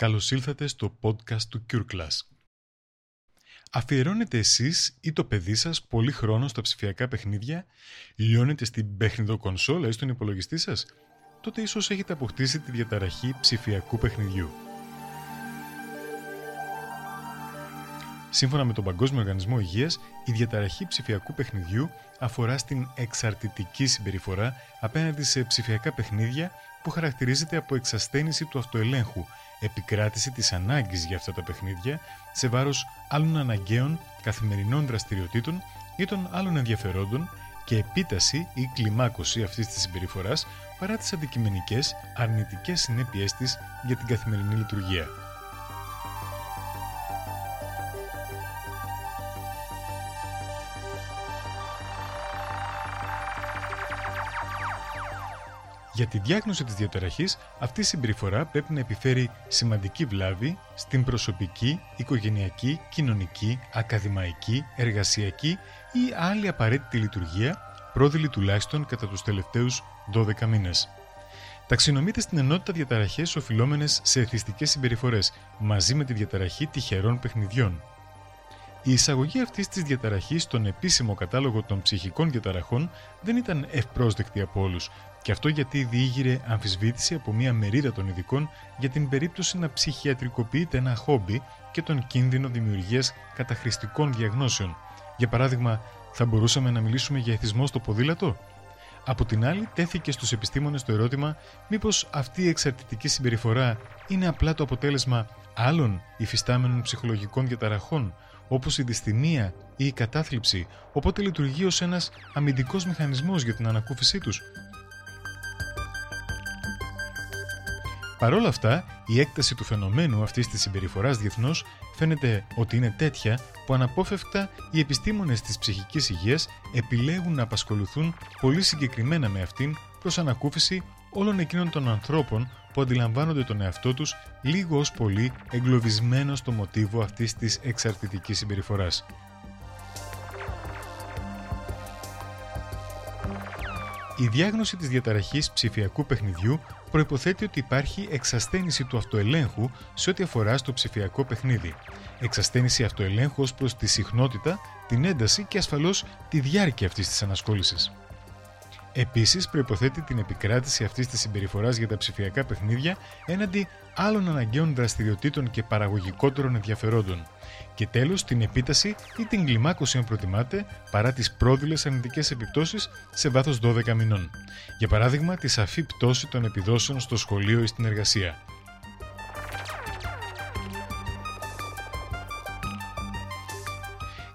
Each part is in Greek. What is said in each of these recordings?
Καλώς ήλθατε στο podcast του Cure Class. Αφιερώνετε εσείς ή το παιδί σας πολύ χρόνο στα ψηφιακά παιχνίδια, λιώνετε στην παιχνιδοκονσόλα ή στον υπολογιστή σας, τότε ίσως έχετε αποκτήσει τη διαταραχή ψηφιακού παιχνιδιού. Σύμφωνα με τον Παγκόσμιο Οργανισμό Υγείας, η διαταραχή ψηφιακού παιχνιδιού αφορά στην εξαρτητική συμπεριφορά απέναντι σε ψηφιακά παιχνίδια που χαρακτηρίζεται από εξασθένηση του αυτοελέγχου, επικράτηση της ανάγκης για αυτά τα παιχνίδια σε βάρος άλλων αναγκαίων καθημερινών δραστηριοτήτων ή των άλλων ενδιαφερόντων και επίταση ή κλιμάκωση αυτής της συμπεριφοράς παρά τις αντικειμενικές αρνητικές συνέπειές της για την καθημερινή λειτουργία. Για τη διάγνωση της διαταραχής, αυτή η συμπεριφορά πρέπει να επιφέρει σημαντική βλάβη στην προσωπική, οικογενειακή, κοινωνική, ακαδημαϊκή, εργασιακή ή άλλη απαραίτητη λειτουργία, πρόδειλη τουλάχιστον κατά τους τελευταίους 12 μήνες. Ταξινομείται στην ενότητα διαταραχές οφειλόμενες σε εθιστικές συμπεριφορές, μαζί με τη διαταραχή τυχερών παιχνιδιών. Η εισαγωγή αυτής της διαταραχής στον επίσημο κατάλογο των ψυχικών διαταραχών δεν ήταν ευπρόσδεκτη από όλους, και αυτό γιατί διήγηρε αμφισβήτηση από μια μερίδα των ειδικών για την περίπτωση να ψυχιατρικοποιείται ένα χόμπι και τον κίνδυνο δημιουργίας καταχρηστικών διαγνώσεων. Για παράδειγμα, θα μπορούσαμε να μιλήσουμε για εθισμό στο ποδήλατο; Από την άλλη, τέθηκε στους επιστήμονες το ερώτημα μήπως αυτή η εξαρτητική συμπεριφορά είναι απλά το αποτέλεσμα άλλων υφιστάμενων ψυχολογικών διαταραχών, όπως η δυστημία ή η κατάθλιψη, οπότε λειτουργεί ως ένας αμυντικός μηχανισμός για την ανακούφισή τους; Παρ' όλα αυτά, η έκταση του φαινομένου αυτής της συμπεριφοράς διεθνώς φαίνεται ότι είναι τέτοια που αναπόφευκτα οι επιστήμονες της ψυχικής υγείας επιλέγουν να απασχοληθούν πολύ συγκεκριμένα με αυτήν προς ανακούφιση όλων εκείνων των ανθρώπων που αντιλαμβάνονται τον εαυτό τους λίγο ως πολύ εγκλωβισμένο στο μοτίβο αυτής της εξαρτητικής συμπεριφοράς. Η διάγνωση της διαταραχής ψηφιακού παιχνιδιού προϋποθέτει ότι υπάρχει εξασθένηση του αυτοελέγχου σε ό,τι αφορά στο ψηφιακό παιχνίδι. Εξασθένηση αυτοελέγχου ως προς τη συχνότητα, την ένταση και ασφαλώς τη διάρκεια αυτής της ανασχόλησης. Επίσης, προποθέτει την επικράτηση αυτής της συμπεριφοράς για τα ψηφιακά παιχνίδια έναντι άλλων αναγκαίων δραστηριοτήτων και παραγωγικότερων ενδιαφερόντων. Και τέλος, την επίταση ή την κλιμάκωση, αν προτιμάτε, παρά τις πρόδειλες αρνητικές επιπτώσεις σε βάθος 12 μηνών. Για παράδειγμα, τη σαφή πτώση των επιδόσεων στο σχολείο ή στην εργασία.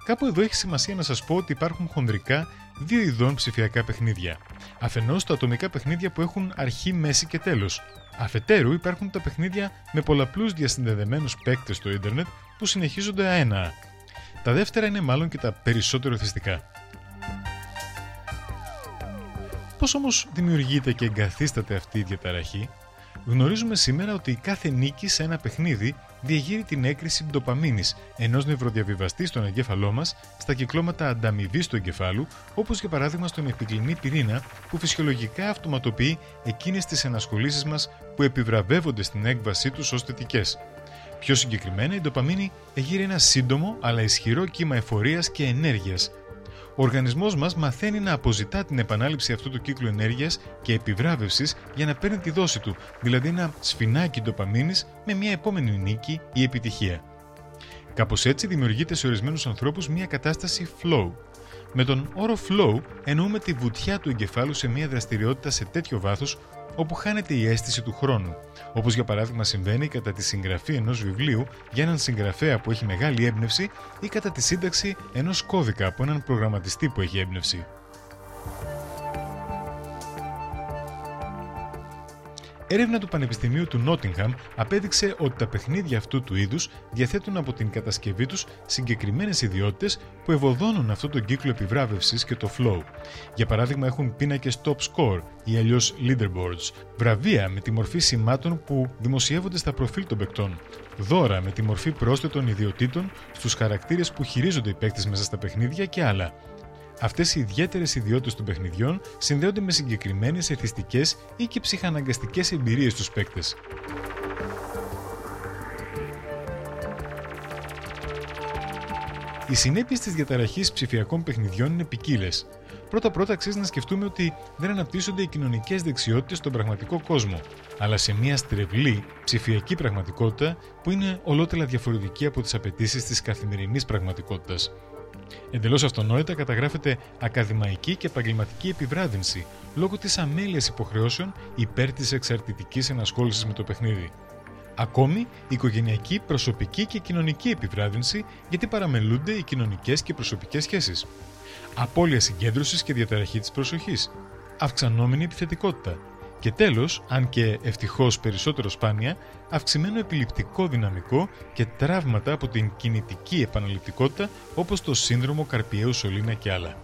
Κάπου εδώ έχει σημασία να σας πω ότι υπάρχουν χονδρικά δύο ειδών ψηφιακά παιχνίδια. Αφενός τα ατομικά παιχνίδια που έχουν αρχή, μέση και τέλος. Αφετέρου υπάρχουν τα παιχνίδια με πολλαπλούς διασυνδεδεμένους παίκτες στο ίντερνετ που συνεχίζονται αένα. Τα δεύτερα είναι μάλλον και τα περισσότερο θυστικά. Πώς όμως δημιουργείται και εγκαθίσταται αυτή η διαταραχή, γνωρίζουμε σήμερα ότι κάθε νίκη σε ένα παιχνίδι διεγείρει την έκρηση ντοπαμίνης, ενός νευροδιαβιβαστή στον εγκέφαλό μας, στα κυκλώματα ανταμοιβής του εγκεφάλου, όπως για παράδειγμα στον επικλινή πυρήνα, που φυσιολογικά αυτοματοποιεί εκείνες τις ενασχολήσεις μας που επιβραβεύονται στην έκβασή τους ως θετικές. Πιο συγκεκριμένα, η ντοπαμίνη εγείρει ένα σύντομο αλλά ισχυρό κύμα εφορίας και ενέργειας, ο οργανισμός μας μαθαίνει να αποζητά την επανάληψη αυτού του κύκλου ενέργειας και επιβράβευσης για να παίρνει τη δόση του, δηλαδή ένα σφινάκι ντοπαμίνης με μια επόμενη νίκη ή επιτυχία. Κάπως έτσι δημιουργείται σε ορισμένους ανθρώπους μια κατάσταση flow. Με τον όρο flow εννοούμε τη βουτιά του εγκεφάλου σε μια δραστηριότητα σε τέτοιο βάθος όπου χάνεται η αίσθηση του χρόνου, όπως για παράδειγμα συμβαίνει κατά τη συγγραφή ενός βιβλίου για έναν συγγραφέα που έχει μεγάλη έμπνευση ή κατά τη σύνταξη ενός κώδικα από έναν προγραμματιστή που έχει έμπνευση. Έρευνα του Πανεπιστημίου του Νότιγχαμ απέδειξε ότι τα παιχνίδια αυτού του είδους διαθέτουν από την κατασκευή τους συγκεκριμένες ιδιότητες που ευωδώνουν αυτό τον κύκλο επιβράβευσης και το flow. Για παράδειγμα έχουν πίνακες top score ή αλλιώς leaderboards, βραβεία με τη μορφή σημάτων που δημοσιεύονται στα προφίλ των παικτών, δώρα με τη μορφή πρόσθετων ιδιωτήτων στους χαρακτήρες που χειρίζονται οι παίκτες μέσα στα παιχνίδια και άλλα. Αυτές οι ιδιαίτερες ιδιότητες των παιχνιδιών συνδέονται με συγκεκριμένες εθιστικές ή και ψυχαναγκαστικές εμπειρίες στους παίκτες. Οι συνέπειες της διαταραχής ψηφιακών παιχνιδιών είναι ποικίλες. Πρώτα-πρώτα αξίζει να σκεφτούμε ότι δεν αναπτύσσονται οι κοινωνικές δεξιότητες στον πραγματικό κόσμο, αλλά σε μια στρεβλή ψηφιακή πραγματικότητα που είναι ολότελα διαφορετική από τις απαιτήσεις της καθημερινής πραγματικότητας. Εντελώς αυτονόητα καταγράφεται ακαδημαϊκή και επαγγελματική επιβράδυνση λόγω της αμέλειας υποχρεώσεων υπέρ της εξαρτητικής ενασχόλησης με το παιχνίδι. Ακόμη, οικογενειακή, προσωπική και κοινωνική επιβράδυνση γιατί παραμελούνται οι κοινωνικές και προσωπικές σχέσεις. Απόλυα συγκέντρωσης και διαταραχή της προσοχής. Αυξανόμενη επιθετικότητα. Και τέλος, αν και ευτυχώς περισσότερο σπάνια, αυξημένο επιληπτικό δυναμικό και τραύματα από την κινητική επαναληπτικότητα όπως το σύνδρομο Καρπιαίου Σολίνα και άλλα.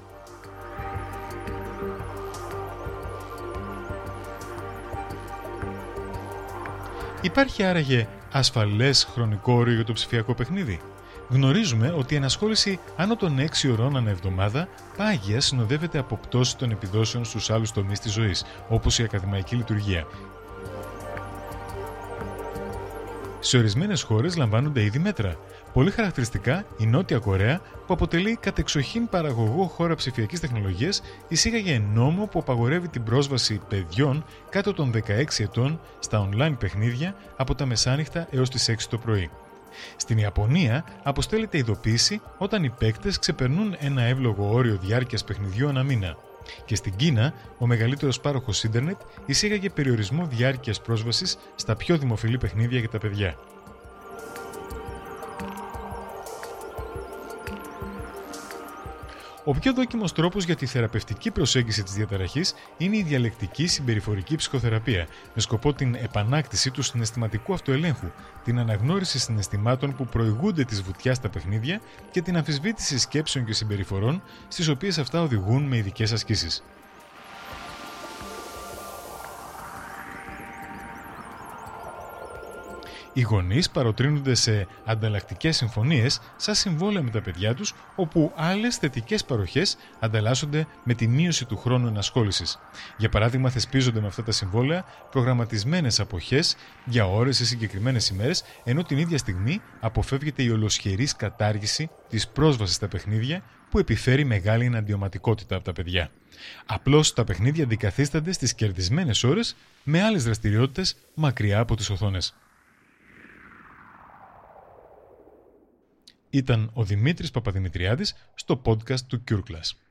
Υπάρχει άραγε ασφαλές χρονικό όριο για το ψηφιακό παιχνίδι; Γνωρίζουμε ότι η ενασχόληση άνω των 6 ωρών ανά εβδομάδα πάγια συνοδεύεται από πτώση των επιδόσεων στους άλλους τομείς της ζωής, όπως η ακαδημαϊκή λειτουργία. Σε ορισμένες χώρες λαμβάνονται ήδη μέτρα, Πολύ χαρακτηριστικά, η Νότια Κορέα, που αποτελεί κατεξοχήν παραγωγό χώρα ψηφιακής τεχνολογίας, εισήγαγε νόμο που απαγορεύει την πρόσβαση παιδιών κάτω των 16 ετών στα online παιχνίδια από τα μεσάνυχτα έως τις 6 το πρωί. Στην Ιαπωνία αποστέλλεται ειδοποίηση όταν οι παίκτες ξεπερνούν ένα εύλογο όριο διάρκειας παιχνιδιού ανά μήνα. Και στην Κίνα, ο μεγαλύτερος πάροχος ίντερνετ εισήγαγε περιορισμό διάρκειας πρόσβασης στα πιο δημοφιλή παιχνίδια για τα παιδιά. Ο πιο δόκιμος τρόπος για τη θεραπευτική προσέγγιση της διαταραχής είναι η διαλεκτική συμπεριφορική ψυχοθεραπεία, με σκοπό την επανάκτηση του συναισθηματικού αυτοελέγχου, την αναγνώριση συναισθημάτων που προηγούνται της βουτιάς στα παιχνίδια και την αμφισβήτηση σκέψεων και συμπεριφορών, στις οποίες αυτά οδηγούν με ειδικές ασκήσεις. Οι γονείς παροτρύνονται σε ανταλλακτικές συμφωνίες σαν συμβόλαια με τα παιδιά τους, όπου άλλες θετικές παροχές ανταλλάσσονται με τη μείωση του χρόνου ενασχόλησης. Για παράδειγμα, θεσπίζονται με αυτά τα συμβόλαια προγραμματισμένες αποχές για ώρες ή συγκεκριμένες ημέρες, ενώ την ίδια στιγμή αποφεύγεται η ολοσχερής κατάργηση της πρόσβασης στα παιχνίδια που επιφέρει μεγάλη εναντιωματικότητα από τα παιδιά. Απλώς τα παιχνίδια αντικαθίστανται στις κερδισμένες ώρες με άλλες δραστηριότητες μακριά από τις οθόνες. Ήταν ο Δημήτρης Παπαδημητριάδης στο podcast του Cure Class.